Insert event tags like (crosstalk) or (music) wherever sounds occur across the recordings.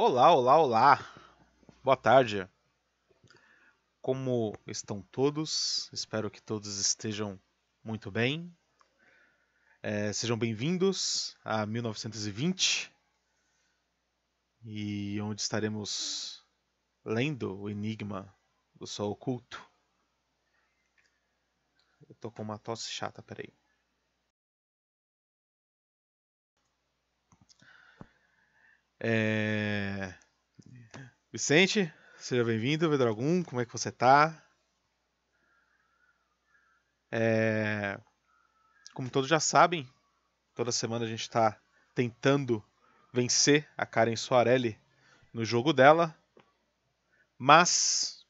Olá, olá, olá. Boa tarde. Como estão todos? Espero que todos estejam muito bem. É, sejam bem-vindos a 1920 e onde estaremos lendo o Enigma do Sol Oculto. Eu tô com uma tosse chata, peraí. É... Vicente, seja bem-vindo, Vedragum, como é que você tá? É... Como todos já sabem, toda semana a gente está tentando vencer a Karen Soarelli no jogo dela, mas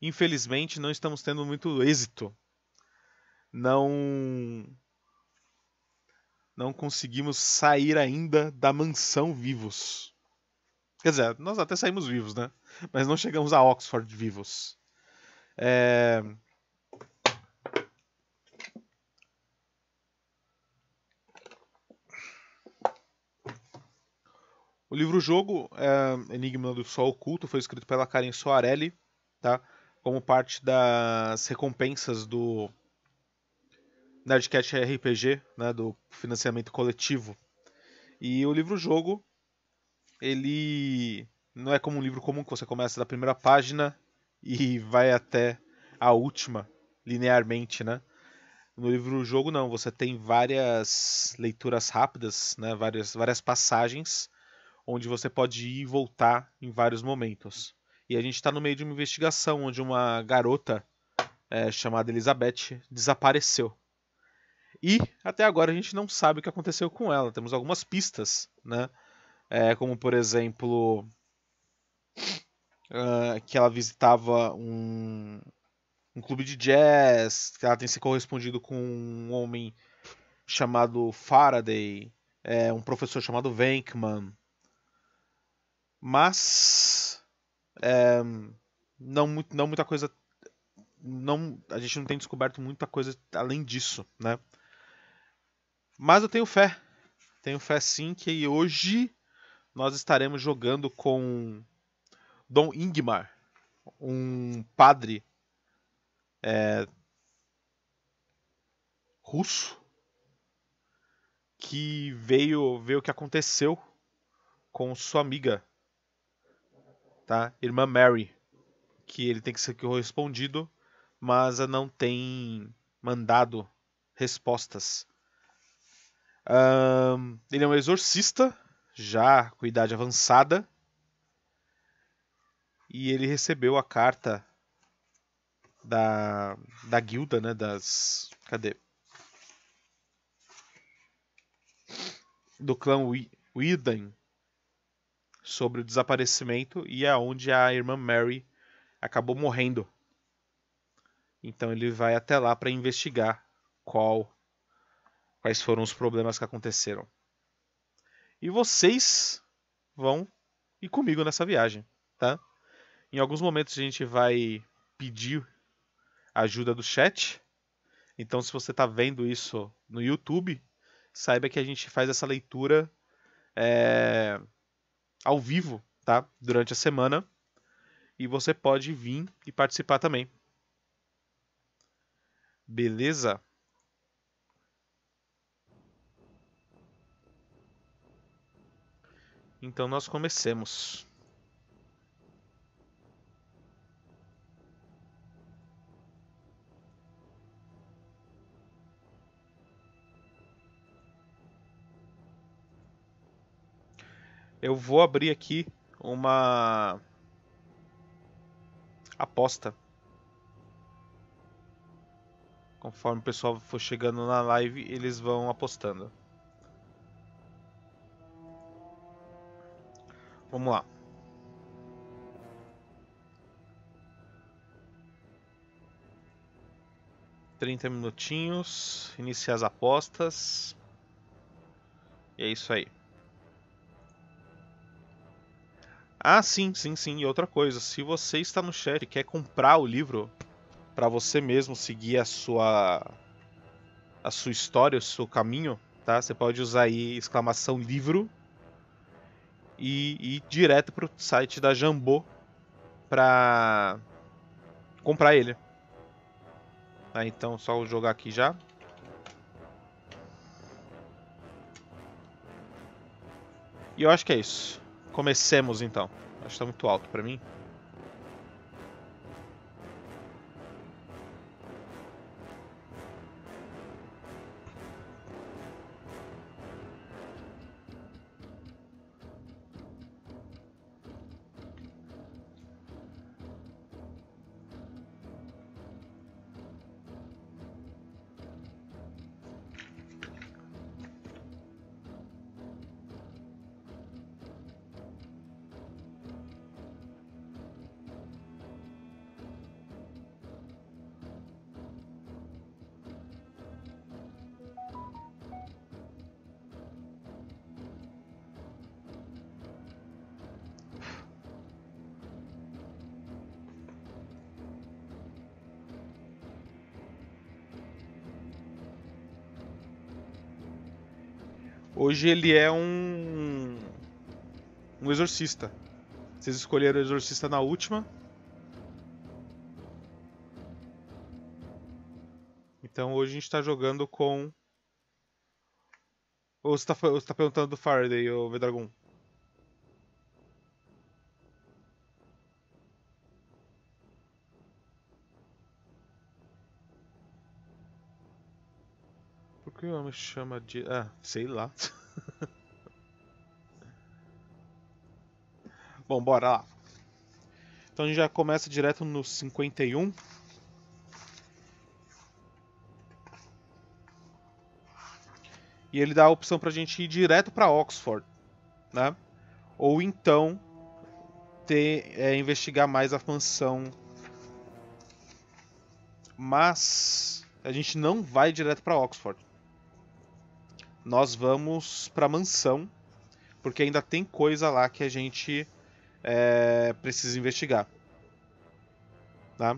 infelizmente não estamos tendo muito êxito não não conseguimos sair ainda da mansão vivos. Quer dizer, nós até saímos vivos, né? Mas não chegamos a Oxford vivos. É... O livro-jogo é Enigma do Sol Oculto foi escrito pela Karen Soarelli, tá? como parte das recompensas do Nerdcast RPG, né, do financiamento coletivo. E o livro-jogo, ele não é como um livro comum que você começa da primeira página e (laughs) vai até a última, linearmente, né? No livro-jogo não, você tem várias leituras rápidas, né, várias, várias passagens, onde você pode ir e voltar em vários momentos. E a gente está no meio de uma investigação onde uma garota é, chamada Elizabeth desapareceu. E até agora a gente não sabe o que aconteceu com ela. Temos algumas pistas, né? É, como por exemplo uh, que ela visitava um, um clube de jazz, que ela tem se correspondido com um homem chamado Faraday, é, um professor chamado Venkman. Mas é, não, não muita coisa. Não, a gente não tem descoberto muita coisa além disso, né? Mas eu tenho fé. Tenho fé sim que hoje nós estaremos jogando com Dom Ingmar, um padre é, russo que veio ver o que aconteceu com sua amiga, tá? Irmã Mary, que ele tem que ser correspondido, mas não tem mandado respostas um, ele é um exorcista, já com idade avançada. E ele recebeu a carta da, da guilda, né? Das. Cadê? Do clã Whedon sobre o desaparecimento e aonde a irmã Mary acabou morrendo. Então ele vai até lá para investigar qual quais foram os problemas que aconteceram. E vocês vão ir comigo nessa viagem, tá? Em alguns momentos a gente vai pedir ajuda do chat. Então, se você está vendo isso no YouTube, saiba que a gente faz essa leitura é, ao vivo, tá? Durante a semana. E você pode vir e participar também. Beleza? Então nós comecemos. Eu vou abrir aqui uma aposta. Conforme o pessoal for chegando na live, eles vão apostando. Vamos lá. Trinta minutinhos. Iniciar as apostas. E é isso aí. Ah, sim, sim, sim. E outra coisa, se você está no chat e quer comprar o livro para você mesmo seguir a sua a sua história, o seu caminho, tá? Você pode usar aí exclamação livro e ir direto pro site da Jambô pra comprar ele. Tá, então só jogar aqui já. E eu acho que é isso. Comecemos então. Acho que tá muito alto pra mim. Hoje ele é um. Um exorcista. Vocês escolheram o exorcista na última. Então hoje a gente tá jogando com. Ou você tá, você tá perguntando do Faraday, ou Vedragon? Por que o homem chama de. Ah, sei lá. (laughs) Bom, bora lá. Então a gente já começa direto no 51. E ele dá a opção pra gente ir direto para Oxford, né? Ou então ter, é, investigar mais a mansão. Mas a gente não vai direto para Oxford nós vamos para mansão, porque ainda tem coisa lá que a gente é, precisa investigar. Tá?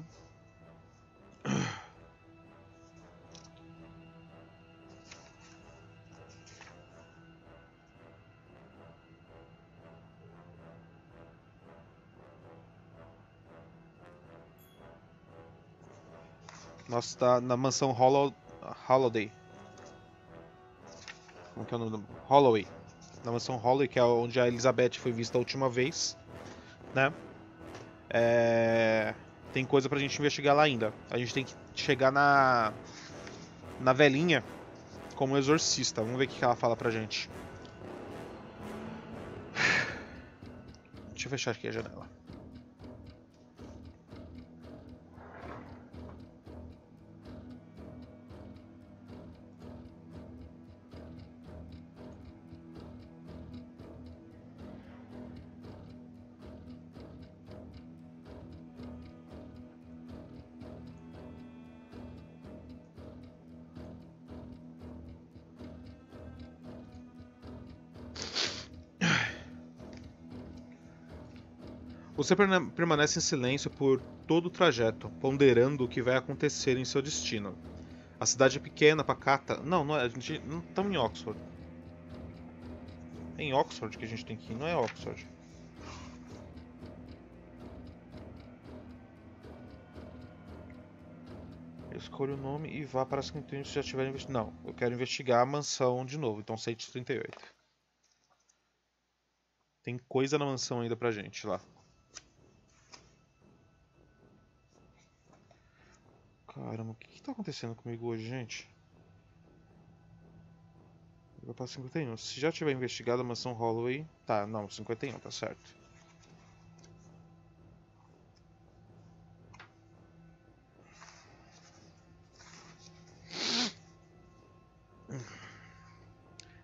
Nós está na mansão Holiday. Como é o nome? Holloway. Na mansão Holloway, que é onde a Elizabeth foi vista a última vez. Né? É... Tem coisa pra gente investigar lá ainda. A gente tem que chegar na. Na velhinha como exorcista. Vamos ver o que ela fala pra gente. (sighs) Deixa eu fechar aqui a janela. Você permanece em silêncio por todo o trajeto, ponderando o que vai acontecer em seu destino. A cidade é pequena, pacata. Não, não é. A gente não estamos em Oxford. É em Oxford que a gente tem que ir, não é Oxford. Escolha o nome e vá para as que já tiver investigado. Não, eu quero investigar a mansão de novo, então 138. Tem coisa na mansão ainda pra gente lá. Caramba, o que, que tá acontecendo comigo hoje, gente? Vou para 51. Se já tiver investigado a mansão Holloway. Tá, não, 51, tá certo.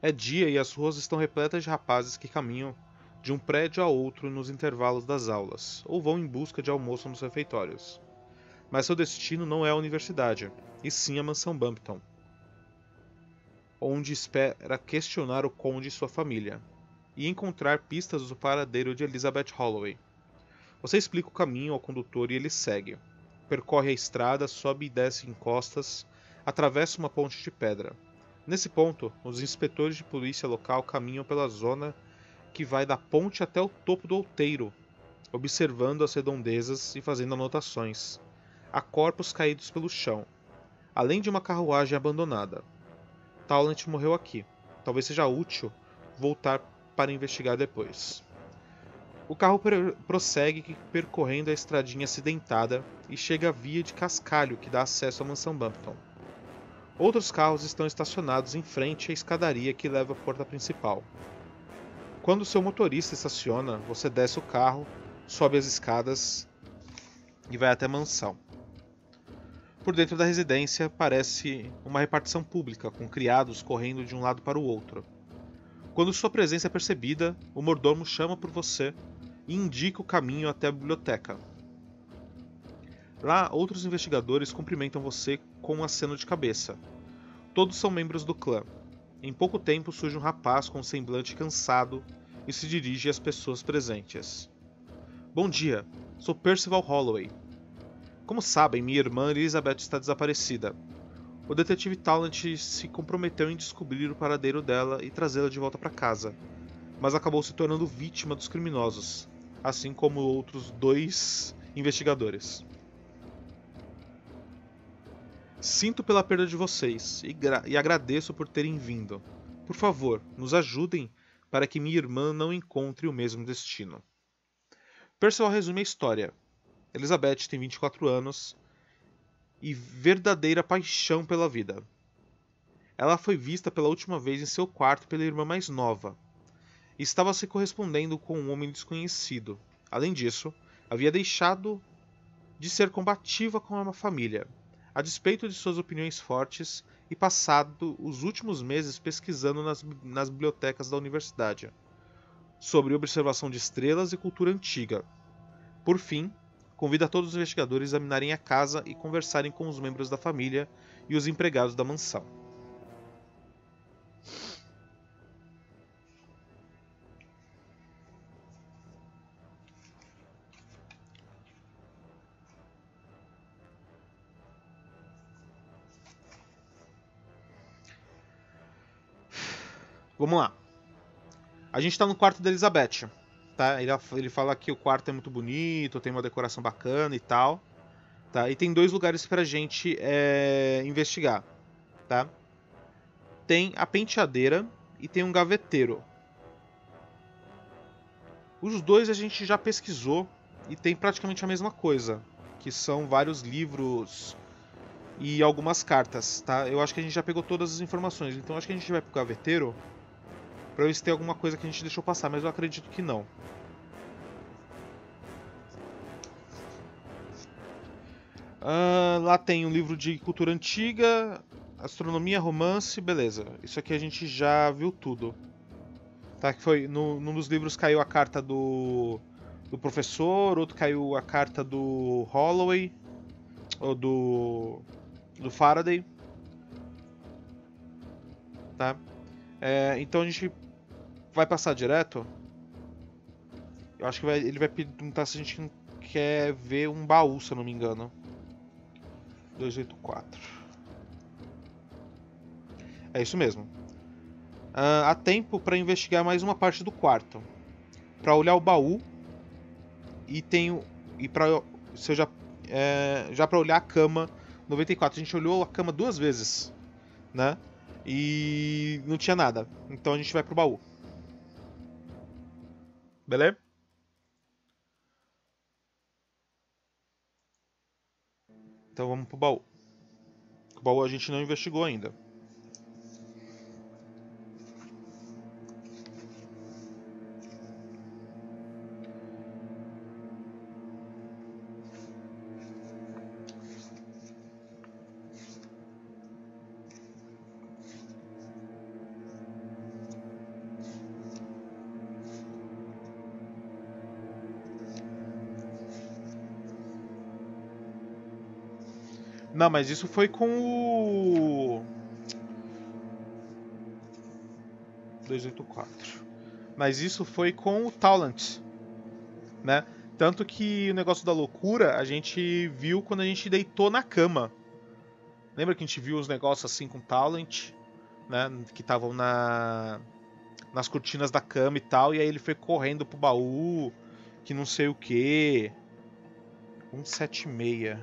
É dia e as ruas estão repletas de rapazes que caminham de um prédio a outro nos intervalos das aulas, ou vão em busca de almoço nos refeitórios mas seu destino não é a universidade, e sim a mansão Bumpton, onde espera questionar o conde e sua família, e encontrar pistas do paradeiro de Elizabeth Holloway. Você explica o caminho ao condutor e ele segue. Percorre a estrada, sobe e desce encostas, atravessa uma ponte de pedra. Nesse ponto, os inspetores de polícia local caminham pela zona que vai da ponte até o topo do outeiro, observando as redondezas e fazendo anotações. Há corpos caídos pelo chão, além de uma carruagem abandonada. Talent morreu aqui. Talvez seja útil voltar para investigar depois. O carro prossegue percorrendo a estradinha acidentada e chega à via de cascalho que dá acesso à mansão Bumpton. Outros carros estão estacionados em frente à escadaria que leva à porta principal. Quando seu motorista estaciona, você desce o carro, sobe as escadas e vai até a mansão. Por dentro da residência parece uma repartição pública, com criados correndo de um lado para o outro. Quando sua presença é percebida, o mordomo chama por você e indica o caminho até a biblioteca. Lá, outros investigadores cumprimentam você com um aceno de cabeça. Todos são membros do clã. Em pouco tempo surge um rapaz com um semblante cansado e se dirige às pessoas presentes. Bom dia, sou Percival Holloway. Como sabem, minha irmã Elizabeth está desaparecida. O detetive Talent se comprometeu em descobrir o paradeiro dela e trazê-la de volta para casa, mas acabou se tornando vítima dos criminosos, assim como outros dois investigadores. Sinto pela perda de vocês e, e, agradeço por terem vindo. Por favor, nos ajudem para que minha irmã não encontre o mesmo destino. Percival resume a história. Elizabeth tem 24 anos e verdadeira paixão pela vida. Ela foi vista pela última vez em seu quarto pela irmã mais nova, estava se correspondendo com um homem desconhecido. Além disso, havia deixado de ser combativa com a família, a despeito de suas opiniões fortes, e passado os últimos meses pesquisando nas, nas bibliotecas da universidade sobre observação de estrelas e cultura antiga. Por fim, convida todos os investigadores a examinarem a casa e conversarem com os membros da família e os empregados da mansão. Vamos lá. A gente tá no quarto da Elizabeth, tá? Ele, ele fala que o quarto é muito bonito, tem uma decoração bacana e tal, tá? E tem dois lugares pra gente é, investigar, tá? Tem a penteadeira e tem um gaveteiro. Os dois a gente já pesquisou e tem praticamente a mesma coisa, que são vários livros e algumas cartas, tá? Eu acho que a gente já pegou todas as informações, então acho que a gente vai pro gaveteiro Pra ver se tem alguma coisa que a gente deixou passar, mas eu acredito que não. Uh, lá tem um livro de cultura antiga, astronomia, romance, beleza. Isso aqui a gente já viu tudo. Tá, que foi no, num dos livros caiu a carta do do professor, outro caiu a carta do Holloway ou do do Faraday. Tá? É, então a gente vai passar direto. Eu acho que vai, ele vai perguntar se a gente quer ver um baú, se eu não me engano. 284. É isso mesmo. Uh, há tempo para investigar mais uma parte do quarto. Para olhar o baú e tenho e para se eu já é, já para olhar a cama 94. A gente olhou a cama duas vezes, né? E não tinha nada. Então a gente vai pro baú. Beleza? Então vamos pro baú. O baú a gente não investigou ainda. Não, mas isso foi com o. 284. Mas isso foi com o Talent, né? Tanto que o negócio da loucura a gente viu quando a gente deitou na cama, Lembra que a gente viu os negócios assim com Talent, né? Que estavam na nas cortinas da cama e tal, e aí ele foi correndo pro baú, que não sei o que. 176.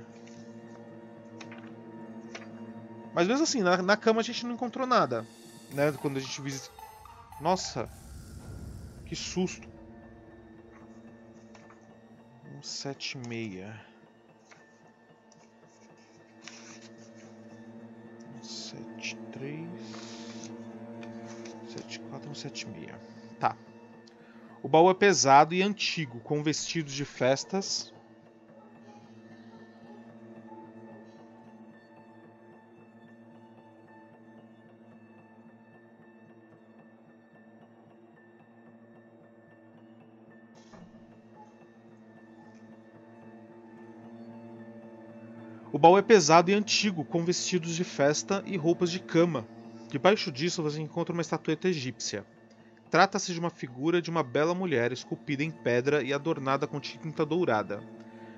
Mas mesmo assim, na, na cama a gente não encontrou nada, né? Quando a gente visita. Nossa, que susto. 176. 173. 74, 176. Tá. O baú é pesado e antigo, com vestidos de festas. Baú é pesado e antigo, com vestidos de festa e roupas de cama. Debaixo disso você encontra uma estatueta egípcia. Trata-se de uma figura de uma bela mulher esculpida em pedra e adornada com tinta dourada.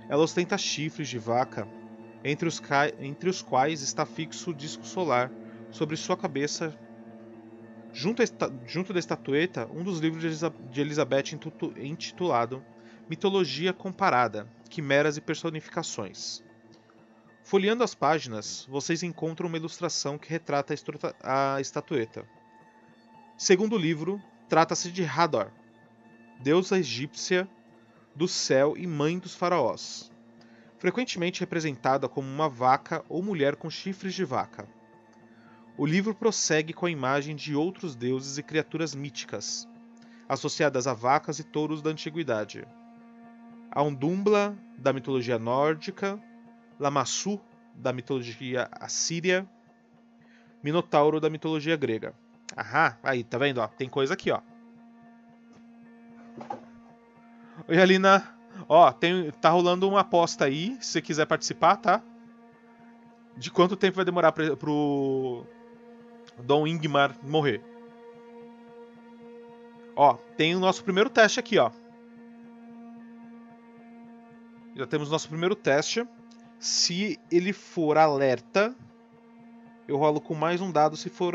Ela ostenta chifres de vaca, entre os, entre os quais está fixo o disco solar sobre sua cabeça. Junto, junto da estatueta, um dos livros de Elizabeth intitulado Mitologia Comparada, Quimeras e Personificações. Folheando as páginas, vocês encontram uma ilustração que retrata a estatueta. Segundo o livro, Trata-se de Hador, deusa egípcia do céu e mãe dos faraós, frequentemente representada como uma vaca ou mulher com chifres de vaca. O livro prossegue com a imagem de outros deuses e criaturas míticas, associadas a vacas e touros da antiguidade. A Undumbla, da mitologia nórdica, Lamassu, da mitologia assíria, Minotauro, da mitologia grega. Aham, aí, tá vendo? Ó, tem coisa aqui, ó. Oi, Alina. Ó, tem, tá rolando uma aposta aí, se você quiser participar, tá? De quanto tempo vai demorar pra, pro Dom Ingmar morrer. Ó, tem o nosso primeiro teste aqui, ó. Já temos nosso primeiro teste. Se ele for alerta, eu rolo com mais um dado se for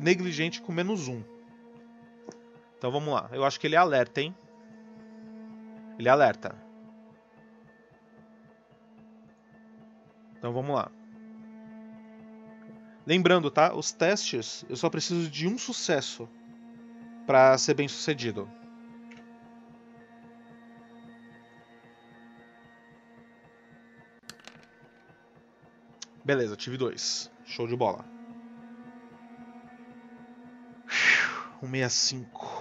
negligente com menos um. Então vamos lá. Eu acho que ele é alerta, hein? Ele é alerta. Então vamos lá. Lembrando, tá? Os testes, eu só preciso de um sucesso para ser bem sucedido. Beleza, tive dois. Show de bola. 165.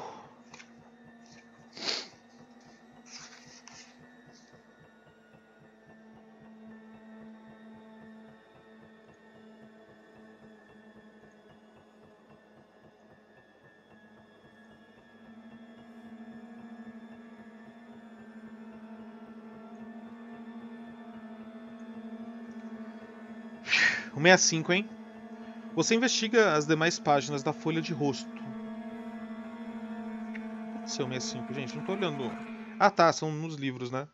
65, hein? Você investiga as demais páginas da folha de rosto. O 65, gente. Não tô olhando. Ah, tá. São nos livros, né?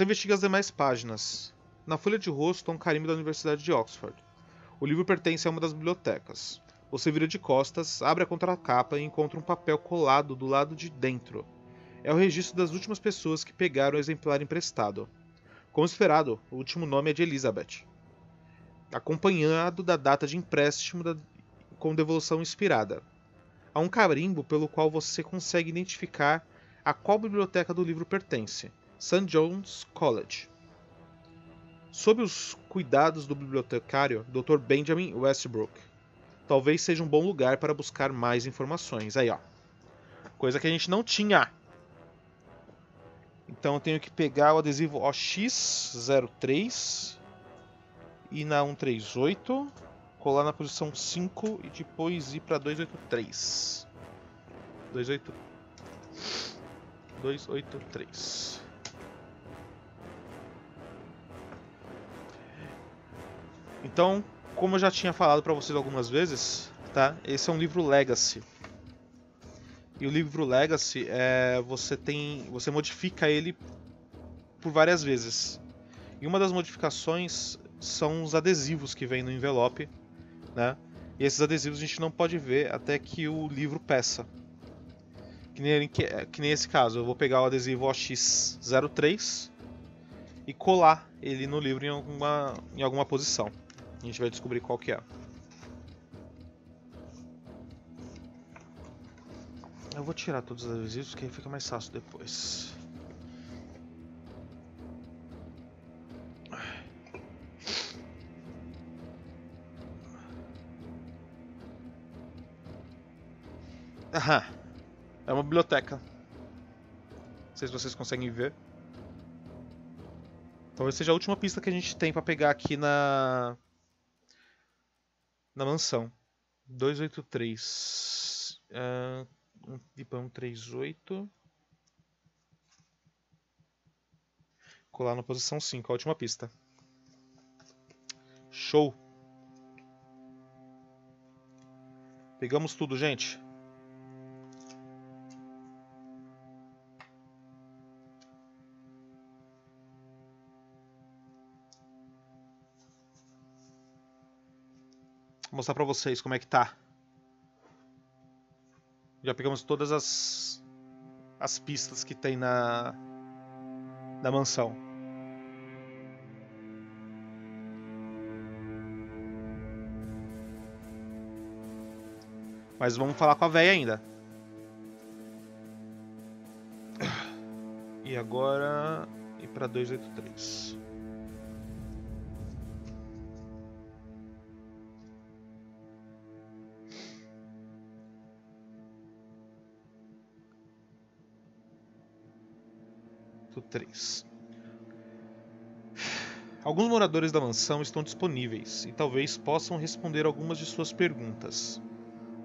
Você investiga as demais páginas. Na folha de rosto há um carimbo da Universidade de Oxford. O livro pertence a uma das bibliotecas. Você vira de costas, abre a contracapa e encontra um papel colado do lado de dentro. É o registro das últimas pessoas que pegaram o exemplar emprestado. Como esperado, o último nome é de Elizabeth, acompanhado da data de empréstimo da... com devolução inspirada. Há um carimbo pelo qual você consegue identificar a qual biblioteca do livro pertence. St. John's College. Sob os cuidados do bibliotecário Dr. Benjamin Westbrook. Talvez seja um bom lugar para buscar mais informações. Aí, ó. Coisa que a gente não tinha. Então eu tenho que pegar o adesivo OX03 e na 138, colar na posição 5 e depois ir para 283. 28 283. Então, como eu já tinha falado para vocês algumas vezes, tá? Esse é um livro Legacy. E o livro Legacy é você tem, você modifica ele por várias vezes. E uma das modificações são os adesivos que vem no envelope, né? E esses adesivos a gente não pode ver até que o livro peça. Que nem, que, que nem esse caso, eu vou pegar o adesivo OX03 e colar ele no livro em alguma, em alguma posição. A gente vai descobrir qual que é. Eu vou tirar todos os adesivos que aí fica mais fácil depois. Aham. É uma biblioteca. Não sei se vocês conseguem ver. Talvez seja a última pista que a gente tem para pegar aqui na na mansão. 283. Uh, um Pipão 38. Colar na posição 5, a última pista. Show! Pegamos tudo, gente. Vou mostrar pra vocês como é que tá. Já pegamos todas as as pistas que tem na na mansão. Mas vamos falar com a véia ainda. E agora ir para 283. 3 Alguns moradores da mansão estão disponíveis e talvez possam responder algumas de suas perguntas.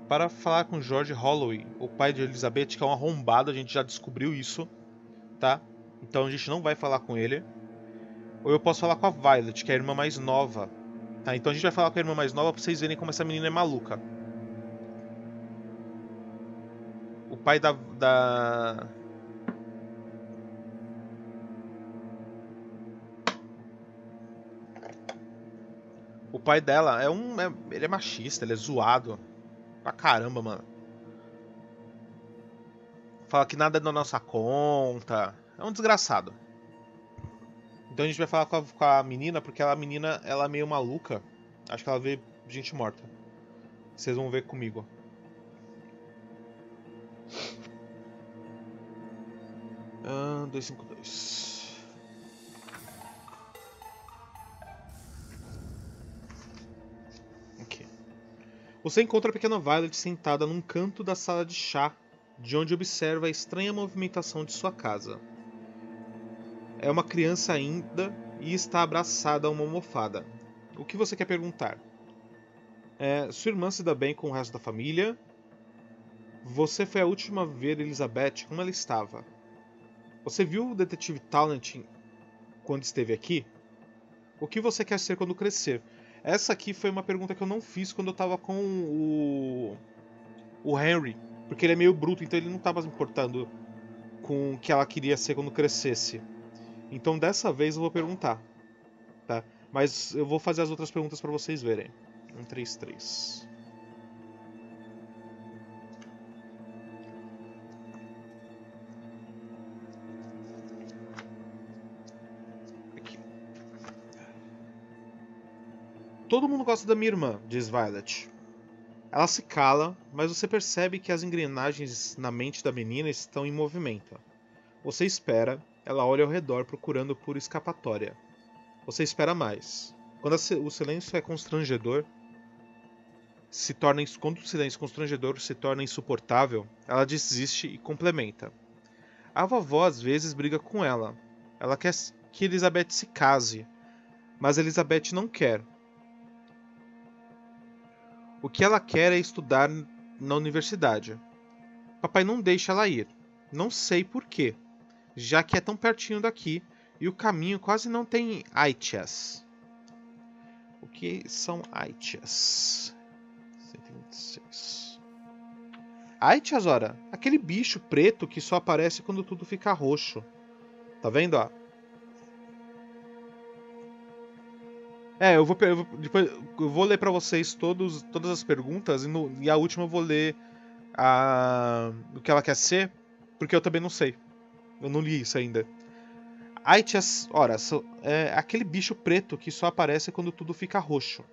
Para falar com George Holloway, o pai de Elizabeth, que é um arrombado, a gente já descobriu isso, tá? Então a gente não vai falar com ele. Ou eu posso falar com a Violet, que é a irmã mais nova. Tá? Então a gente vai falar com a irmã mais nova pra vocês verem como essa menina é maluca. O pai da, da pai dela é um. É, ele é machista, ele é zoado. Pra caramba, mano. Fala que nada é da nossa conta. É um desgraçado. Então a gente vai falar com a, com a menina, porque a menina ela é meio maluca. Acho que ela vê gente morta. Vocês vão ver comigo. Ah, 252. Você encontra a pequena Violet sentada num canto da sala de chá, de onde observa a estranha movimentação de sua casa. É uma criança ainda e está abraçada a uma almofada. O que você quer perguntar? É, sua irmã se dá bem com o resto da família? Você foi a última a ver Elizabeth como ela estava. Você viu o detetive Talent quando esteve aqui? O que você quer ser quando crescer? Essa aqui foi uma pergunta que eu não fiz quando eu tava com o. O Henry. Porque ele é meio bruto, então ele não tava se importando com o que ela queria ser quando crescesse. Então dessa vez eu vou perguntar. Tá? Mas eu vou fazer as outras perguntas para vocês verem. 1, 3, 3. Todo mundo gosta da minha irmã, diz Violet. Ela se cala, mas você percebe que as engrenagens na mente da menina estão em movimento. Você espera, ela olha ao redor procurando por escapatória. Você espera mais. Quando o silêncio é constrangedor, se torna quando o silêncio constrangedor se torna insuportável, ela desiste e complementa. A vovó às vezes briga com ela. Ela quer que Elizabeth se case, mas Elizabeth não quer. O que ela quer é estudar na universidade. Papai não deixa ela ir. Não sei porquê, já que é tão pertinho daqui e o caminho quase não tem Aitias. O que são Aitias? 126. Aitias, ora, aquele bicho preto que só aparece quando tudo fica roxo. Tá vendo, ó? É, eu vou, eu vou, depois, eu vou ler para vocês todos, todas as perguntas e, no, e, a última eu vou ler a, o que ela quer ser, porque eu também não sei. Eu não li isso ainda. Aitias, ora, é aquele bicho preto que só aparece quando tudo fica roxo.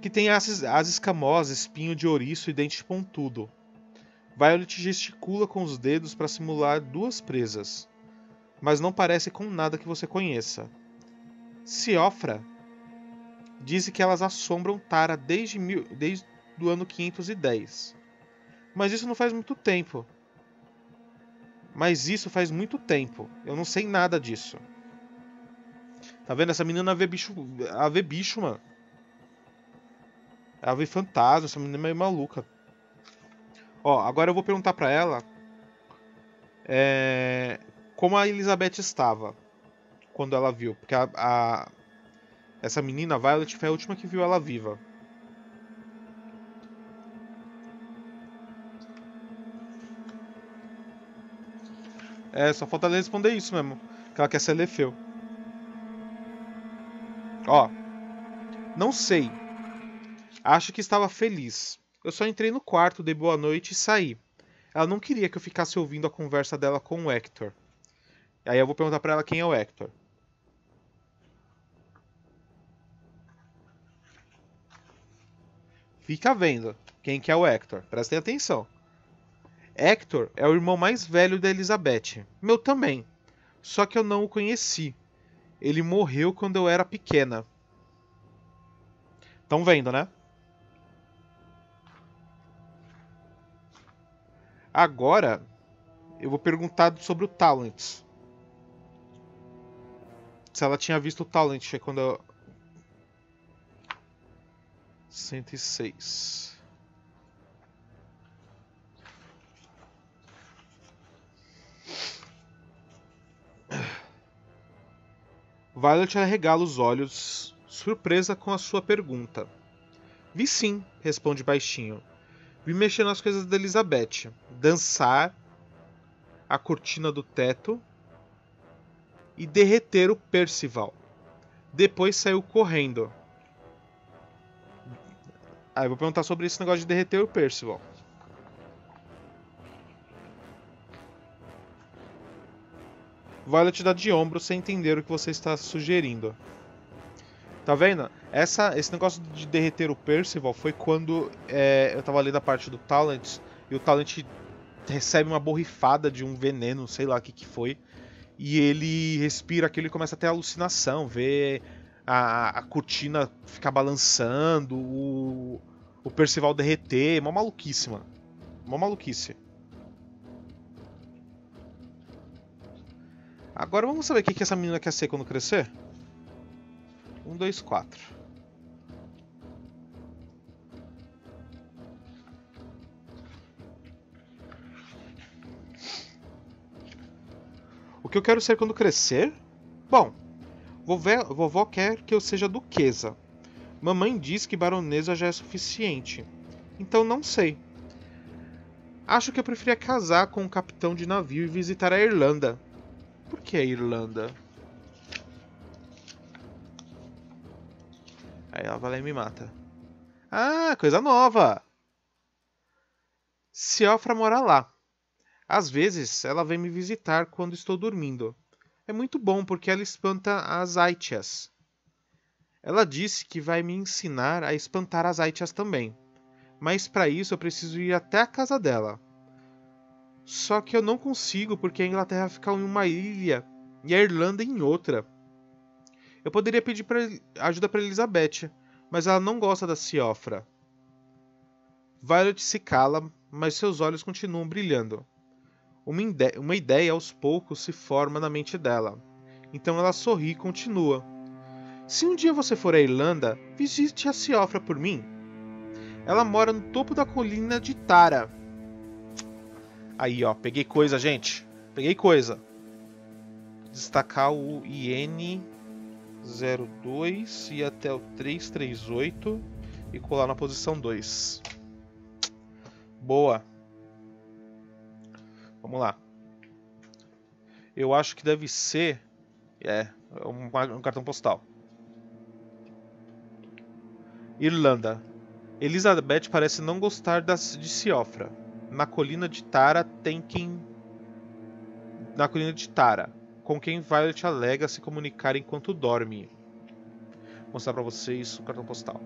Que tem as, as escamosas, espinho de ouriço e dente pontudo. Violet gesticula com os dedos para simular duas presas, mas não parece com nada que você conheça. Siofra diz que elas assombram Tara desde, mil, desde o ano 510. Mas isso não faz muito tempo. Mas isso faz muito tempo. Eu não sei nada disso. Tá vendo? Essa menina vê bicho. Ela vê bicho, mano. Ela vê fantasma. Essa menina é meio maluca. Ó, agora eu vou perguntar pra ela. É, como a Elizabeth estava quando ela viu. Porque a, a, essa menina, Violet, foi a última que viu ela viva. É, só falta ela responder isso mesmo. Que ela quer ser Lefeu. Ó. Não sei. Acho que estava feliz. Eu só entrei no quarto, dei boa noite e saí. Ela não queria que eu ficasse ouvindo a conversa dela com o Hector. Aí eu vou perguntar para ela quem é o Hector. Fica vendo quem que é o Hector. Prestem atenção. Hector é o irmão mais velho da Elizabeth. Meu também. Só que eu não o conheci. Ele morreu quando eu era pequena. Estão vendo, né? Agora eu vou perguntar sobre o Talent. Se ela tinha visto o Talent quando cento e seis. Violet arregala os olhos, surpresa com a sua pergunta. Vi sim, responde baixinho. Vi mexer nas coisas da Elizabeth, dançar a cortina do teto e derreter o Percival. Depois saiu correndo, Aí eu vou perguntar sobre esse negócio de derreter o Percival. Violet dá de ombro sem entender o que você está sugerindo. Tá vendo? Essa, esse negócio de derreter o Percival foi quando é, eu tava lendo a parte do Talent e o Talent recebe uma borrifada de um veneno, sei lá o que, que foi. E ele respira aquilo e começa a ter alucinação, vê a, a cortina ficar balançando, o, o Percival derreter, mó maluquice, mano. Mó maluquice. Agora vamos saber o que, essa menina quer ser quando crescer? Um, dois, quatro. O que eu quero ser quando crescer? Bom, vovó quer que eu seja duquesa. Mamãe diz que baronesa já é suficiente. Então não sei. Acho que eu preferia casar com um capitão de navio e visitar a Irlanda. Por que a Irlanda? Aí ela vai lá e me mata. Ah, coisa nova! Siofra mora lá. Às vezes ela vem me visitar quando estou dormindo. É muito bom porque ela espanta as Aitias. Ela disse que vai me ensinar a espantar as Aitias também. Mas para isso eu preciso ir até a casa dela. Só que eu não consigo porque a Inglaterra fica em uma ilha e a Irlanda em outra. Eu poderia pedir pra, ajuda para Elizabeth, mas ela não gosta da Siofra. Violet se cala, mas seus olhos continuam brilhando. Uma, uma ideia aos poucos se forma na mente dela. Então ela sorri e continua. Se um dia você for à Irlanda, visite a Siofra por mim. Ela mora no topo da colina de Tara. Aí, ó, peguei coisa, gente. Peguei coisa. Destacar o IN 02 e até o 338 e colar na posição 2. Boa. Vamos lá. Eu acho que deve ser. É, um, um cartão postal. Irlanda. Elizabeth parece não gostar das, de Siofra. Na colina de Tara tem quem. Na colina de Tara, com quem Violet alega se comunicar enquanto dorme. Vou mostrar para vocês o cartão postal.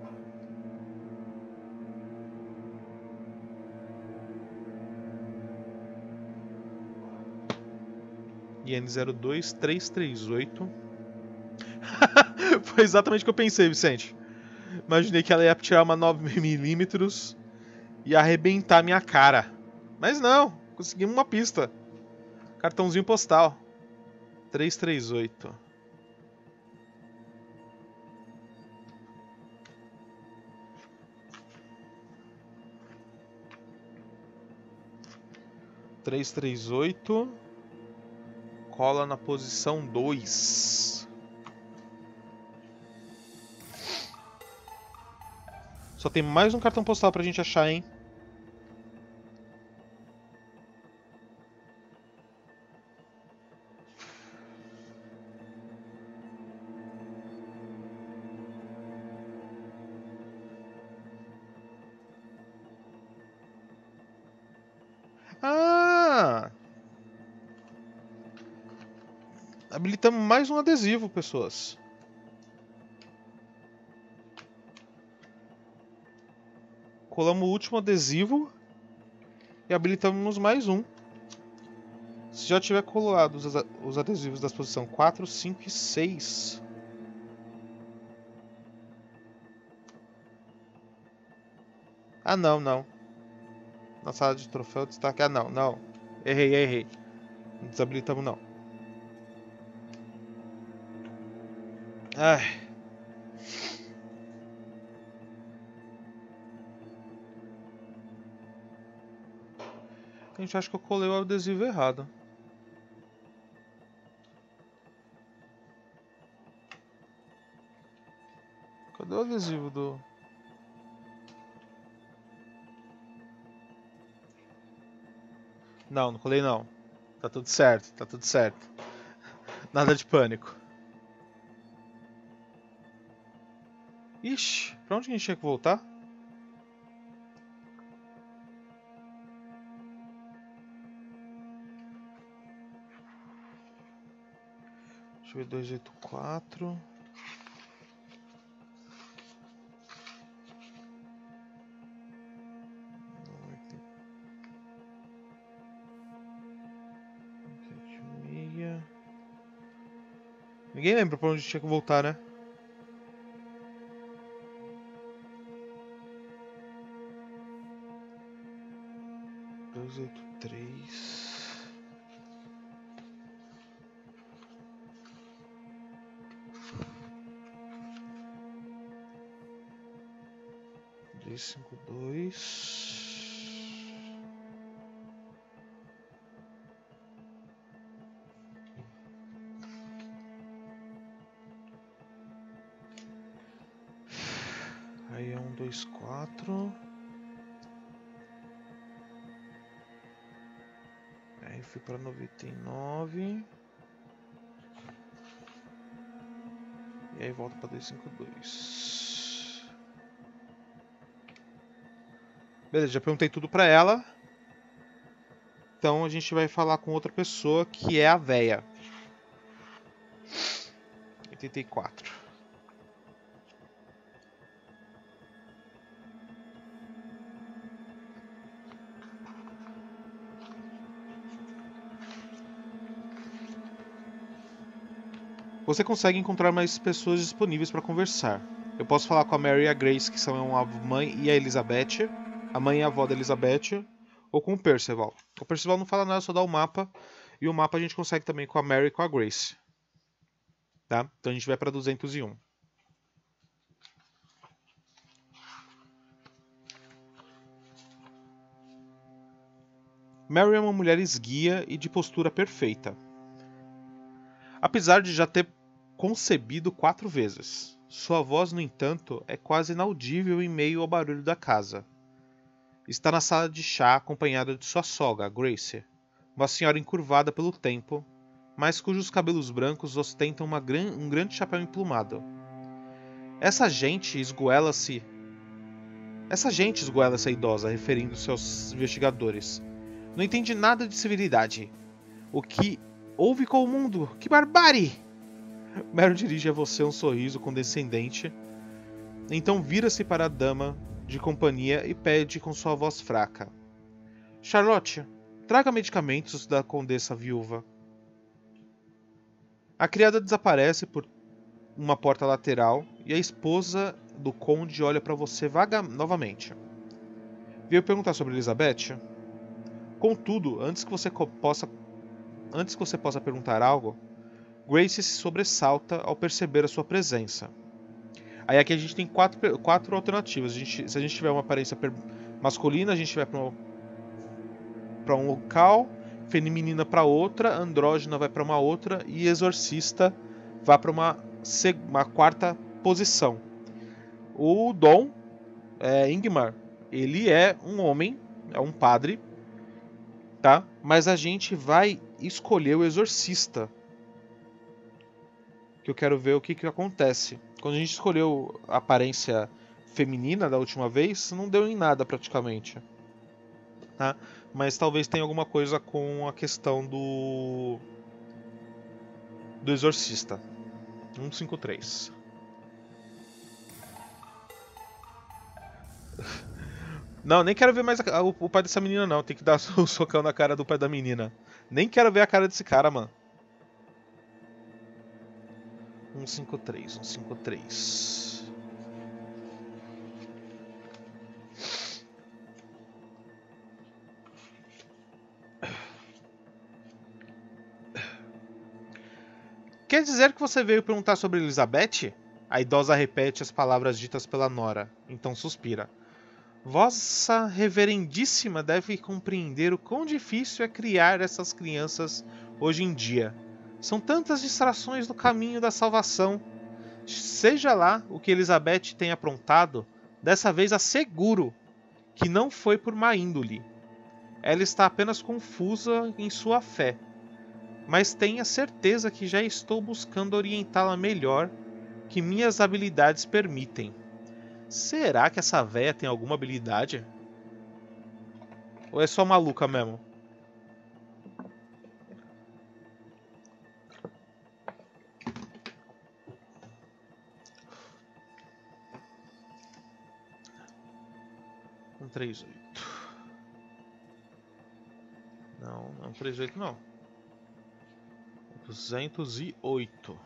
IN02338. (laughs) Foi exatamente o que eu pensei, Vicente. Imaginei que ela ia tirar uma 9mm (laughs) e arrebentar minha cara. Mas não, conseguimos uma pista. Cartãozinho postal. 338. Três, três, oito. Cola na posição dois. Só tem mais um cartão postal pra gente achar, hein? Ah! Habilitamos mais um adesivo, pessoas. Colamos o último adesivo e habilitamos mais um. Se já tiver colado os adesivos das posições 4, 5 e 6. Ah, não, não. Na sala de troféu destaque. Ah, não, não. Errei, errei. Não desabilitamos, não. Ai. Gente, acho que eu colei o adesivo errado. Cadê o adesivo do... Não, não colei não. Tá tudo certo, tá tudo certo. (laughs) Nada de pânico. Ixi, pra onde a gente tinha que voltar? Deixa eu ver, 284. Ninguém lembra pra onde tinha que voltar, né? Para noventa e nove. E aí volta para dois, cinco, dois. Beleza, já perguntei tudo pra ela. Então a gente vai falar com outra pessoa que é a véia. 84. Você consegue encontrar mais pessoas disponíveis para conversar. Eu posso falar com a Mary e a Grace, que são a mãe e a Elizabeth a mãe e a avó da Elizabeth, ou com o Percival. O Percival não fala nada, só dá o mapa. E o mapa a gente consegue também com a Mary e com a Grace. Tá? Então a gente vai para 201. Mary é uma mulher esguia e de postura perfeita. Apesar de já ter concebido quatro vezes, sua voz, no entanto, é quase inaudível em meio ao barulho da casa. Está na sala de chá acompanhada de sua sogra, Grace, uma senhora encurvada pelo tempo, mas cujos cabelos brancos ostentam gran um grande chapéu emplumado. Essa gente esgoela-se. Essa gente esgoela-se a idosa, referindo-se aos investigadores. Não entende nada de civilidade. O que houve com o mundo? Que barbárie! Meryl dirige a você um sorriso condescendente. Então vira-se para a dama de companhia e pede com sua voz fraca: Charlotte, traga medicamentos da condessa viúva. A criada desaparece por uma porta lateral e a esposa do conde olha para você vaga novamente. Veio perguntar sobre Elizabeth? Contudo, antes que você possa antes que você possa perguntar algo, Grace se sobressalta ao perceber a sua presença. Aí aqui a gente tem quatro, quatro alternativas. A gente, se a gente tiver uma aparência masculina, a gente vai para um local, feminina para outra, andrógena vai para uma outra e exorcista vai para uma, uma quarta posição. O Dom é, Ingmar, ele é um homem, é um padre, tá? Mas a gente vai escolher o exorcista. Que eu quero ver o que, que acontece. Quando a gente escolheu a aparência feminina da última vez, não deu em nada praticamente. Tá? Mas talvez tenha alguma coisa com a questão do. do exorcista. 153. (laughs) Não, nem quero ver mais a, o, o, pai dessa menina, não. Tem que dar (laughs) um socão na cara do pai da menina. Nem quero ver a cara desse cara, mano. 153, 153. Quer dizer que você veio perguntar sobre Elizabeth? A idosa repete as palavras ditas pela Nora, então suspira. Vossa Reverendíssima deve compreender o quão difícil é criar essas crianças hoje em dia. São tantas distrações no caminho da salvação. Seja lá o que Elizabeth tenha aprontado, dessa vez asseguro que não foi por má índole. Ela está apenas confusa em sua fé. Mas tenha certeza que já estou buscando orientá-la melhor que minhas habilidades permitem. Será que essa véia tem alguma habilidade? Ou é só maluca mesmo? Um três oito. Não, não é um três oito não. Duzentos e oito.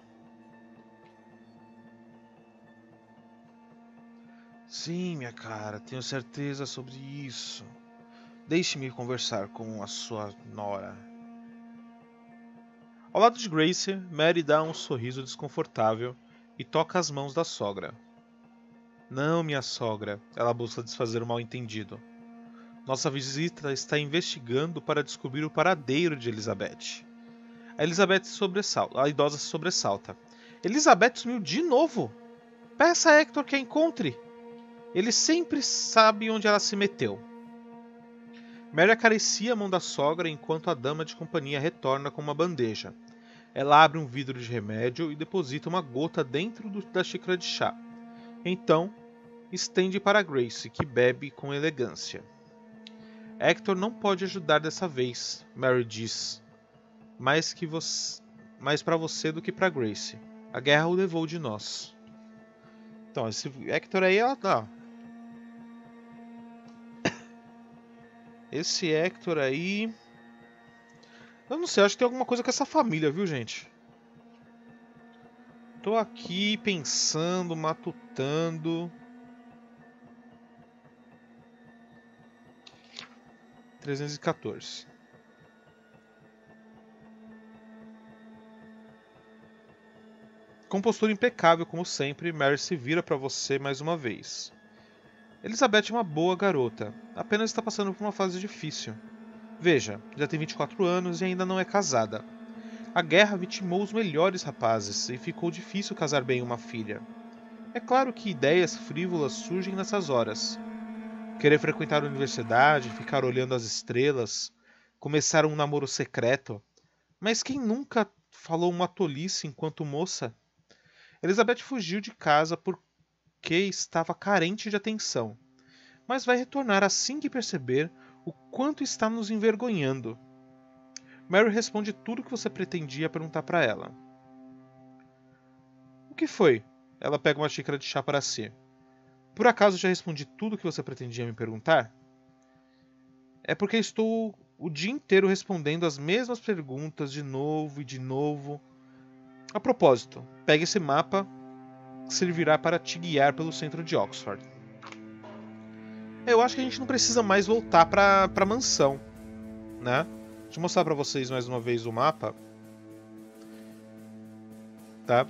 Sim, minha cara, tenho certeza sobre isso. Deixe-me conversar com a sua nora. Ao lado de Grace, Mary dá um sorriso desconfortável e toca as mãos da sogra. Não, minha sogra, ela busca desfazer o mal-entendido. Nossa visita está investigando para descobrir o paradeiro de Elizabeth. A Elizabeth sobressalta, a idosa se sobressalta. Elizabeth sumiu de novo. Peça a Hector que a encontre. Ele sempre sabe onde ela se meteu. Mary acaricia a mão da sogra enquanto a dama de companhia retorna com uma bandeja. Ela abre um vidro de remédio e deposita uma gota dentro do, da xícara de chá. Então, estende para Grace, que bebe com elegância. Hector não pode ajudar dessa vez, Mary diz. Mais que você, mais para você do que para Grace. A guerra o levou de nós. Então, esse Hector aí, ela, tá. Esse Hector aí. Eu não sei, acho que tem alguma coisa com essa família, viu, gente? Tô aqui pensando, matutando. Trezentos e quatorze. Com postura impecável, como sempre, Mary se vira para você mais uma vez. Elizabeth é uma boa garota, apenas está passando por uma fase difícil. Veja, já tem 24 anos e ainda não é casada. A guerra vitimou os melhores rapazes e ficou difícil casar bem uma filha. É claro que ideias frívolas surgem nessas horas. Querer frequentar a universidade, ficar olhando as estrelas, começar um namoro secreto. Mas quem nunca falou uma tolice enquanto moça? Elizabeth fugiu de casa porque estava carente de atenção, mas vai retornar assim que perceber o quanto está nos envergonhando. Mary responde tudo o que você pretendia perguntar para ela. O que foi? Ela pega uma xícara de chá para si. Por acaso já respondi tudo o que você pretendia me perguntar? É porque estou o dia inteiro respondendo as mesmas perguntas de novo e de novo. A propósito, pegue esse mapa que servirá para te guiar pelo centro de Oxford. Eu acho que a gente não precisa mais voltar para a mansão, né? Deixa eu mostrar para vocês mais uma vez o mapa. Tá?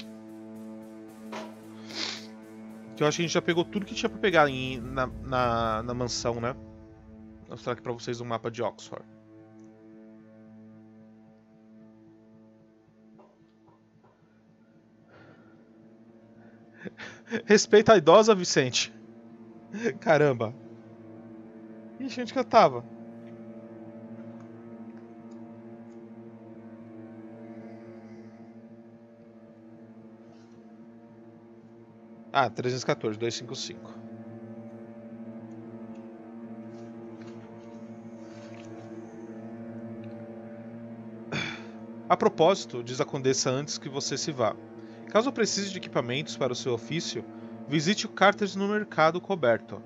Que eu acho que a gente já pegou tudo que tinha para pegar em, na, na, na mansão, né? Vou mostrar aqui para vocês o mapa de Oxford. (laughs) Respeita a idosa, Vicente. Caramba. Ixi, onde que eu tava? Ah, 314, 255. A propósito, diz a Condessa antes que você se vá. Caso precise de equipamentos para o seu ofício, visite o Carters no mercado coberto.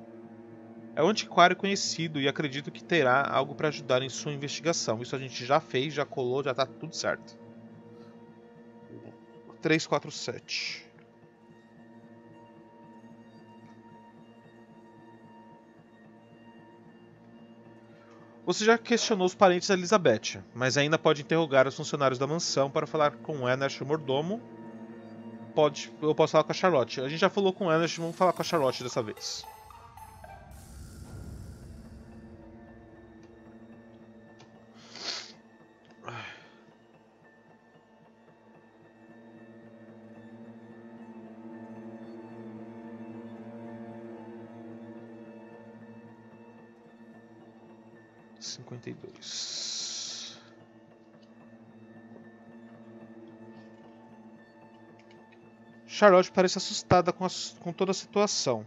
É um antiquário conhecido e acredito que terá algo para ajudar em sua investigação. Isso a gente já fez, já colou, já está tudo certo. 347. Você já questionou os parentes da Elizabeth, mas ainda pode interrogar os funcionários da mansão para falar com Ernest, o mordomo, pode, eu posso falar com a Charlotte. A gente já falou com ela, vamos falar com a Charlotte dessa vez. Cinquenta e dois. Charlotte parece assustada com, a, com toda a situação.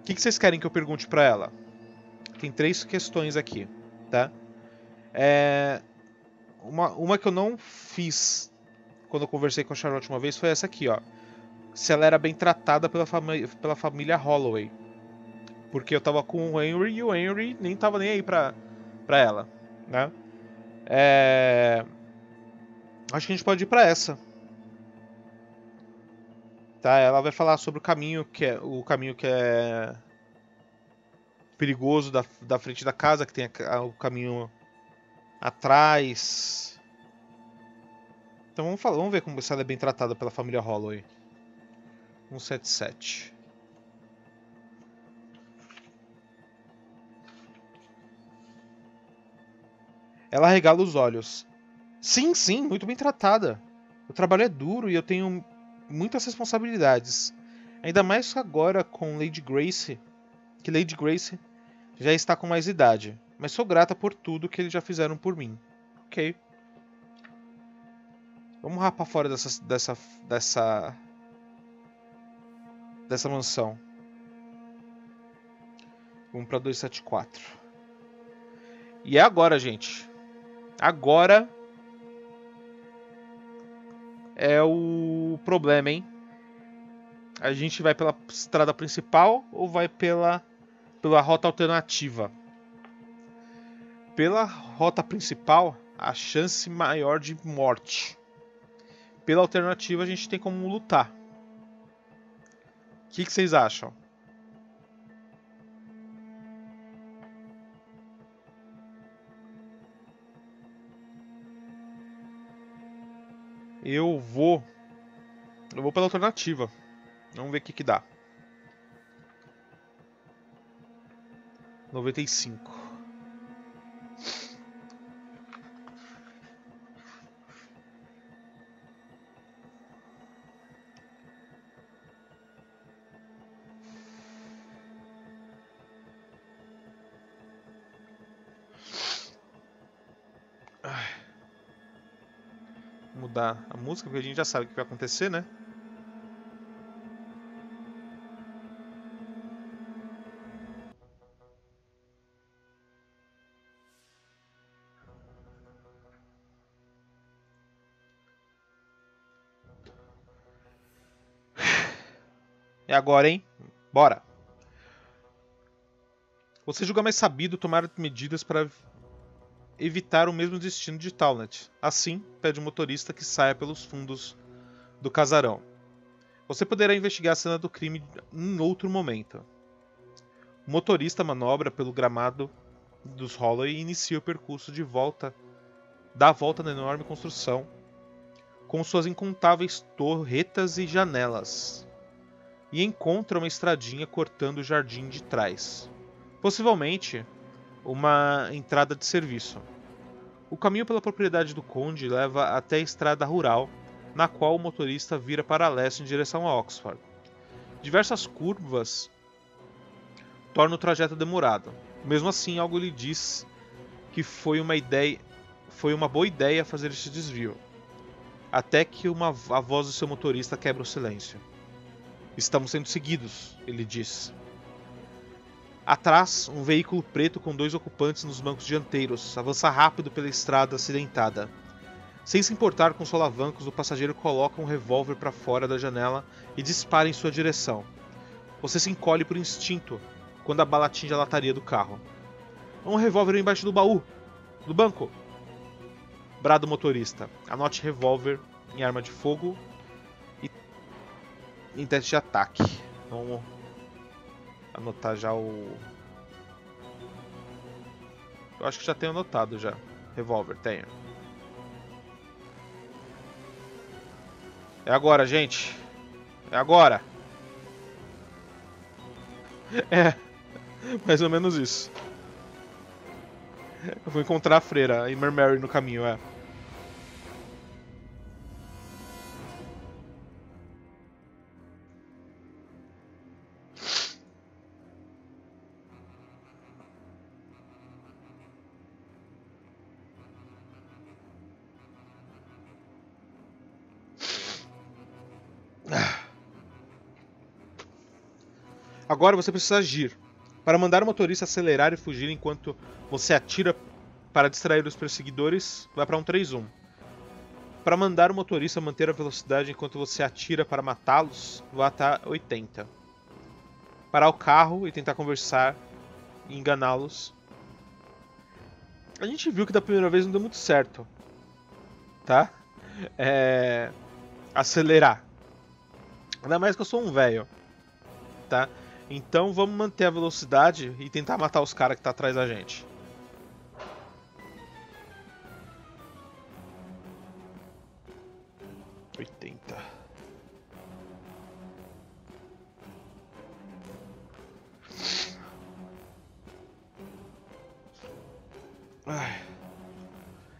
O que, que, vocês querem que eu pergunte para ela? Tem três questões aqui, tá? É... Uma, uma que eu não fiz quando eu conversei com a Charlotte uma vez foi essa aqui, ó. Se ela era bem tratada pela, fami pela família Holloway. Porque eu tava com o Henry e o Henry nem tava nem aí pra, pra ela, né? É... Acho que a gente pode ir pra essa. Tá, ela vai falar sobre o caminho que é o caminho que é perigoso da, da frente da casa, que tem a, o caminho atrás. Então vamos, falar, vamos ver como ela é bem tratada pela família Holloway. 177. Ela regala os olhos. Sim, sim, muito bem tratada. O trabalho é duro e eu tenho muitas responsabilidades. Ainda mais agora com Lady Grace, que Lady Grace já está com mais idade. Mas sou grata por tudo que eles já fizeram por mim. Ok. Vamos rapar fora dessa dessa dessa dessa mansão. Vamos para 274. E é agora, gente. Agora é o problema, hein? A gente vai pela estrada principal ou vai pela pela rota alternativa? Pela rota principal, a chance maior de morte. Pela alternativa, a gente tem como lutar. O que, que vocês acham? Eu vou. Eu vou pela alternativa. Vamos ver o que, que dá. 95. Mudar a música, porque a gente já sabe o que vai acontecer, né? É agora, hein? Bora! Você julga mais sabido tomar medidas para evitar o mesmo destino de Talnet. Assim, pede o motorista que saia pelos fundos do casarão. Você poderá investigar a cena do crime em outro momento. O motorista manobra pelo gramado dos Holloway e inicia o percurso de volta, dá a volta na enorme construção, com suas incontáveis torretas e janelas e encontra uma estradinha cortando o jardim de trás. Possivelmente uma entrada de serviço. O caminho pela propriedade do conde leva até a estrada rural, na qual o motorista vira para leste em direção a Oxford. Diversas curvas tornam o trajeto demorado. Mesmo assim, algo lhe diz que foi uma ideia, foi uma boa ideia fazer este desvio. Até que uma, a voz do seu motorista quebra o silêncio. Estamos sendo seguidos, ele diz. Atrás, um veículo preto com dois ocupantes nos bancos dianteiros avança rápido pela estrada acidentada. Sem se importar com os solavancos, o passageiro coloca um revólver para fora da janela e dispara em sua direção. Você se encolhe por instinto quando a bala atinge a lataria do carro. Há um revólver embaixo do baú, do banco. Brado motorista. Anote revólver em arma de fogo em teste de ataque. Vamos anotar já o. Eu acho que já tenho anotado já. Revolver, tenho. É agora, gente. É agora. (laughs) É. Mais ou menos isso. Eu vou encontrar a freira e Mary no caminho, é. Agora você precisa agir. Para mandar o motorista acelerar e fugir enquanto você atira para distrair os perseguidores, vai para um 3-1. Para mandar o motorista manter a velocidade enquanto você atira para matá-los, vai até 80. Parar o carro e tentar conversar e enganá-los. A gente viu que da primeira vez não deu muito certo. Tá? É... Acelerar. Ainda mais que eu sou um velho. Tá? Então vamos manter a velocidade e tentar matar os caras que tá atrás da gente. Oitenta.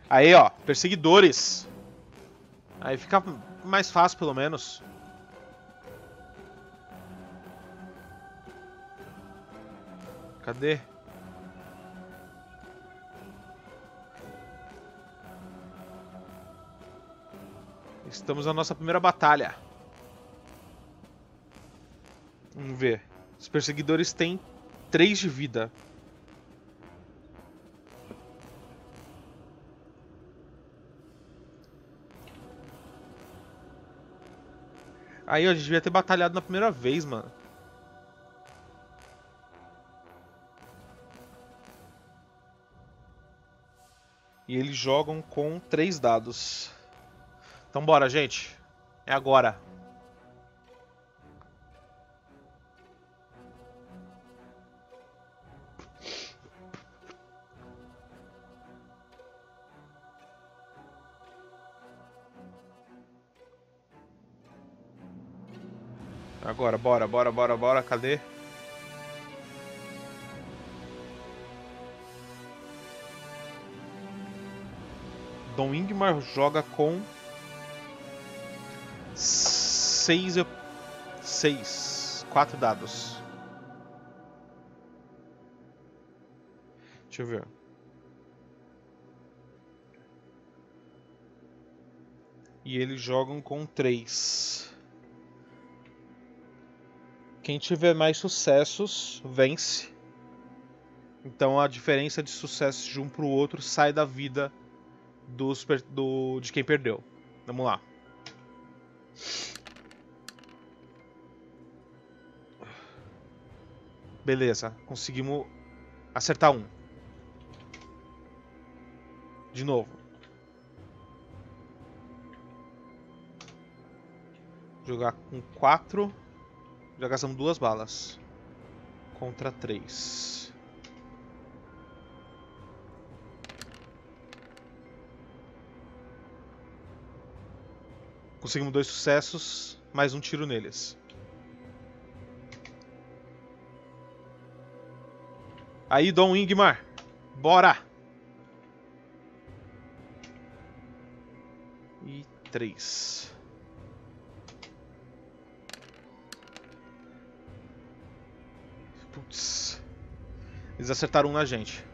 Aí, ó, perseguidores. Aí fica mais fácil, pelo menos. Cadê? Estamos na nossa primeira batalha. Vamos ver. Os perseguidores têm 3 de vida. Aí, ó, a gente devia ter batalhado na primeira vez, mano. E eles jogam com três dados. Então bora, gente. É agora. Agora, bora, bora, bora, bora. Cadê? Dom Ingmar joga com seis, seis, quatro dados. Deixa eu ver. E eles jogam com três. Quem tiver mais sucessos vence. Então a diferença de sucesso de um para o outro sai da vida dos, do, de quem perdeu. Vamos lá. Beleza, conseguimos acertar um. De novo. Jogar com quatro. Já gastamos duas balas. Contra três. Conseguimos dois sucessos, mais um tiro neles. Aí, Dom Ingmar. Bora! E três. Putz. Eles acertaram um na gente.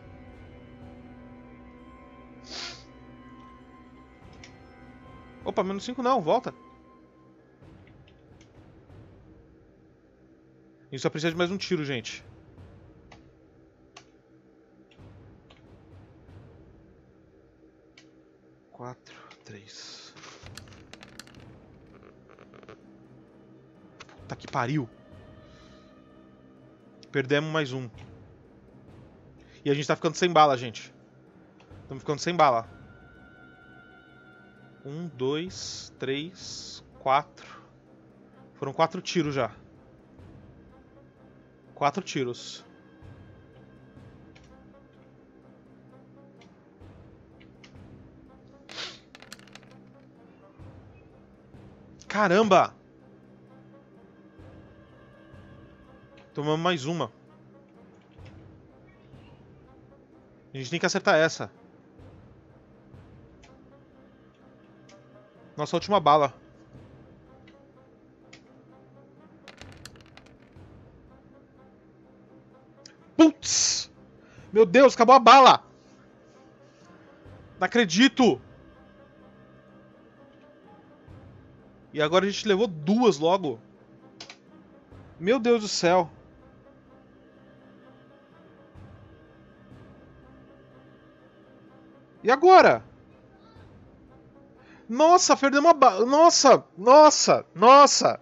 Opa, menos 5 não, volta. Gente só precisa de mais um tiro, gente. Quatro, três. Puta que pariu. Perdemos mais um. E a gente tá ficando sem bala, gente. Estamos ficando sem bala. Um, dois, três, quatro. Foram quatro tiros já. Quatro tiros. Caramba! Tomamos mais uma. A gente tem que acertar essa. Nossa última bala. Putz! Meu Deus, acabou a bala! Não acredito! E agora a gente levou duas logo. Meu Deus do céu. E agora? Nossa, perdemos uma bala. Nossa, nossa, nossa.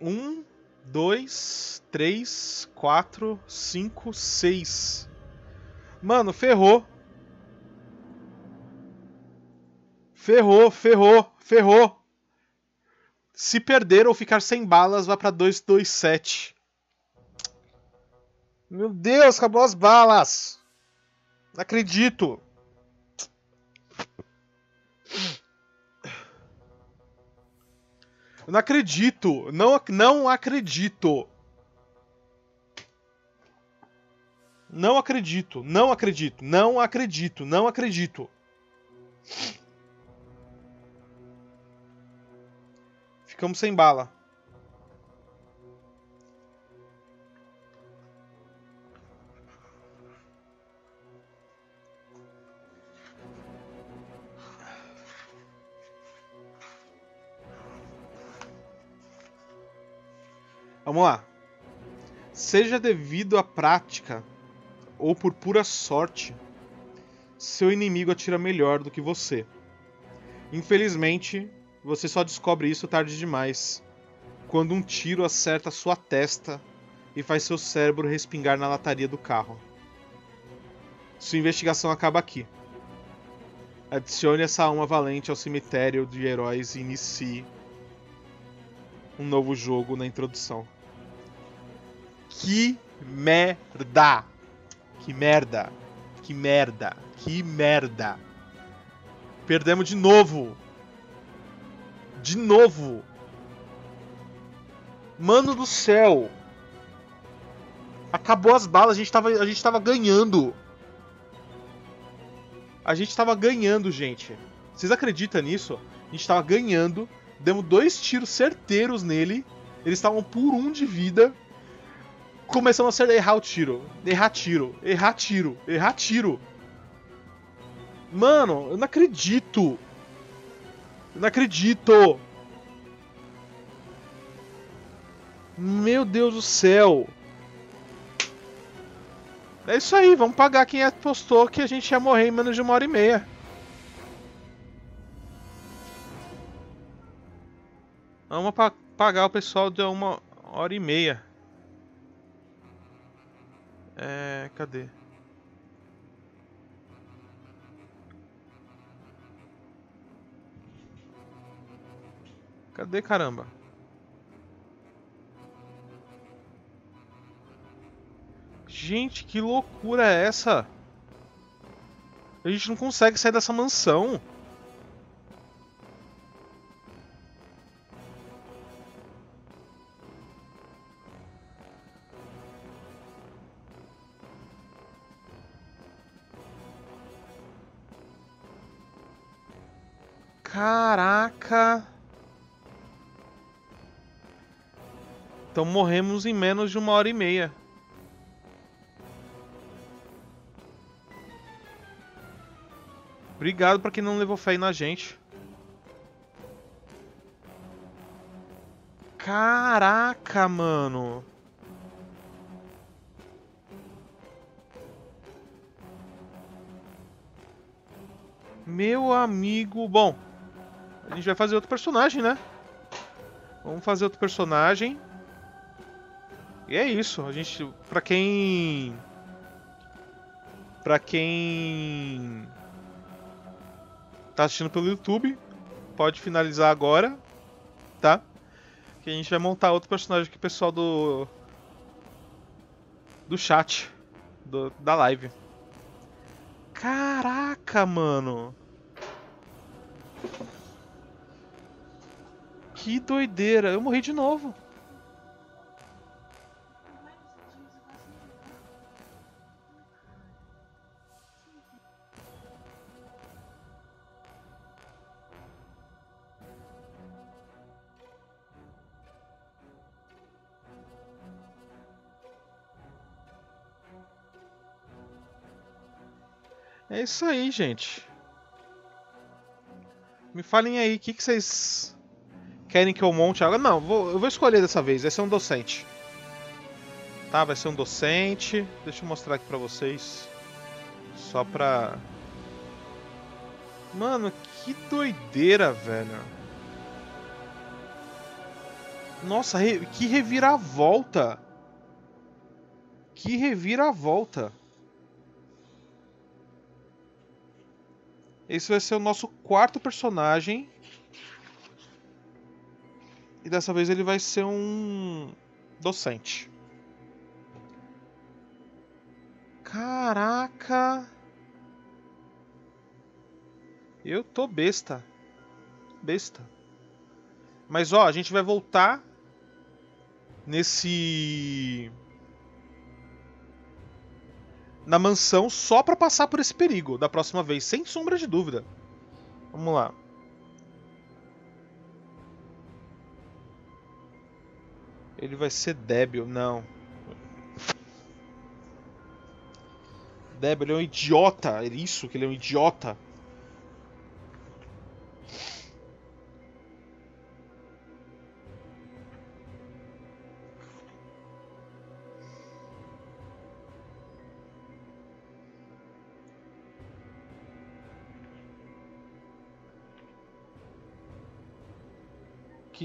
Um, dois, três, quatro, cinco, seis. Mano, ferrou. Ferrou, ferrou, ferrou. Se perder ou ficar sem balas, vá pra 227. Meu Deus, acabou as balas. Não acredito. Eu não acredito. Não, não acredito. Não acredito. Não acredito. Não acredito. Não acredito. Ficamos sem bala. Vamos lá. Seja devido à prática ou por pura sorte, seu inimigo atira melhor do que você. Infelizmente, você só descobre isso tarde demais, quando um tiro acerta sua testa e faz seu cérebro respingar na lataria do carro. Sua investigação acaba aqui. Adicione essa alma valente ao cemitério de heróis e inicie um novo jogo na introdução. Que merda! Que merda! Que merda! Que merda! Perdemos de novo! De novo! Mano do céu! Acabou as balas, a gente tava, a gente tava ganhando. A gente tava ganhando, gente. Vocês acreditam nisso? A gente tava ganhando, demos dois tiros certeiros nele. Eles estavam por um de vida. Começamos a errar o tiro. Errar tiro, errar tiro, errar tiro. Mano, eu não acredito. Eu não acredito. Meu Deus do céu. É isso aí, vamos pagar quem apostou que a gente ia morrer em menos de uma hora e meia. Vamos pa pagar o pessoal de uma hora e meia. É. Cadê? Cadê caramba? Gente, que loucura é essa? A gente não consegue sair dessa mansão. Caraca! Então morremos em menos de uma hora e meia. Obrigado pra quem não levou fé na gente. Caraca, mano. Meu amigo. Bom, a gente vai fazer outro personagem, né? Vamos fazer outro personagem. E é isso. A gente, pra quem, pra quem tá assistindo pelo YouTube, pode finalizar agora, tá? Que a gente vai montar outro personagem o pessoal do do chat do, da live. Caraca, mano. Que doideira. Eu morri de novo. É isso aí, gente. Me falem aí, o que, que vocês querem que eu monte agora? Não, vou, eu vou escolher dessa vez. Vai ser um docente. Tá, vai ser um docente. Deixa eu mostrar aqui pra vocês. Só pra... Mano, que doideira, velho. Nossa, que reviravolta. Que reviravolta. Esse vai ser o nosso quarto personagem. E dessa vez ele vai ser um docente. Caraca! Eu tô besta. Besta. Mas ó, a gente vai voltar nesse na mansão só para passar por esse perigo da próxima vez, sem sombra de dúvida. Vamos lá. Ele vai ser débil, não. Débil, ele é um idiota. É isso que ele é um idiota.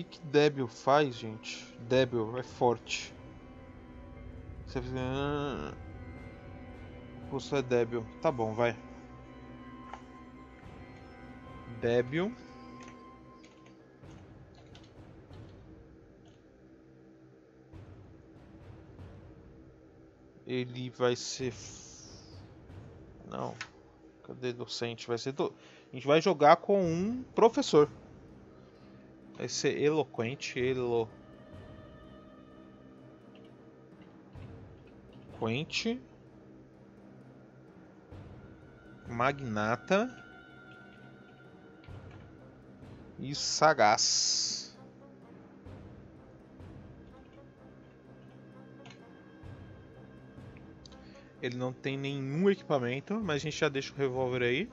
Que que débil faz, gente? Débil é forte. Você Você é débil. Tá bom, vai. Débil. Ele vai ser. Não. Cadê docente? Vai ser. Do... A gente vai jogar com um professor. Vai ser eloquente, elo... Eloquente. Magnata. E sagaz. Ele não tem nenhum equipamento, mas a gente já deixa o revólver aí.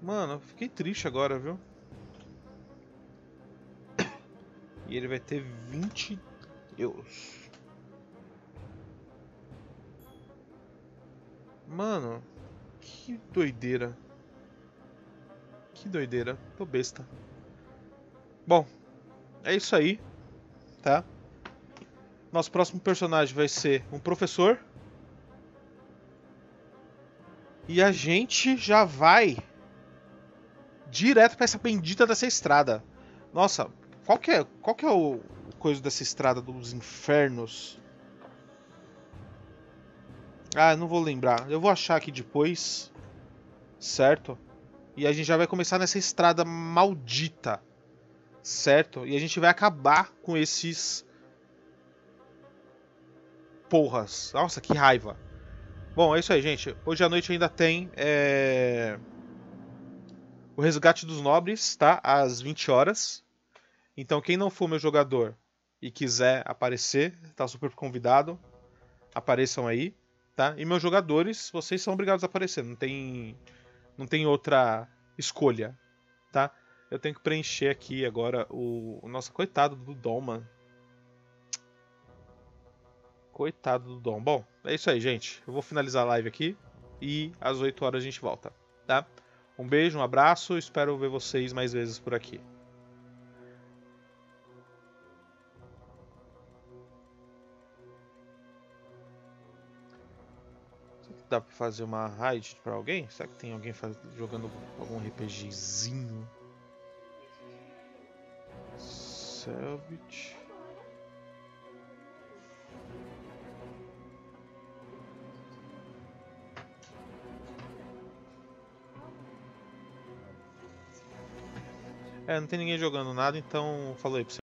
Mano, fiquei triste agora, viu? Ele vai ter 20 euros. Mano, que doideira. Que doideira. Tô besta. Bom, é isso aí, tá? Nosso próximo personagem vai ser um professor. E a gente já vai direto para essa bendita dessa estrada. Nossa, qual que é, qual que é o coisa dessa estrada dos infernos? Ah, não vou lembrar. Eu vou achar aqui depois. Certo? E a gente já vai começar nessa estrada maldita. Certo? E a gente vai acabar com esses porras. Nossa, que raiva. Bom, é isso aí, gente. Hoje à noite ainda tem é... o Resgate dos Nobres, tá? Às 20 horas. Então, quem não for meu jogador e quiser aparecer, tá super convidado. Apareçam aí, tá? E meus jogadores, vocês são obrigados a aparecer. Não tem, não tem outra escolha, tá? Eu tenho que preencher aqui agora o, o nosso coitado do Dolman. Coitado do Dom. Bom, é isso aí, gente. Eu vou finalizar a live aqui e às 8 horas a gente volta, tá? Um beijo, um abraço, espero ver vocês mais vezes por aqui. Dá pra fazer uma raid pra alguém? Será que tem alguém faz... jogando algum RPGzinho? Selbit. É, não tem ninguém jogando nada, então aí pra você.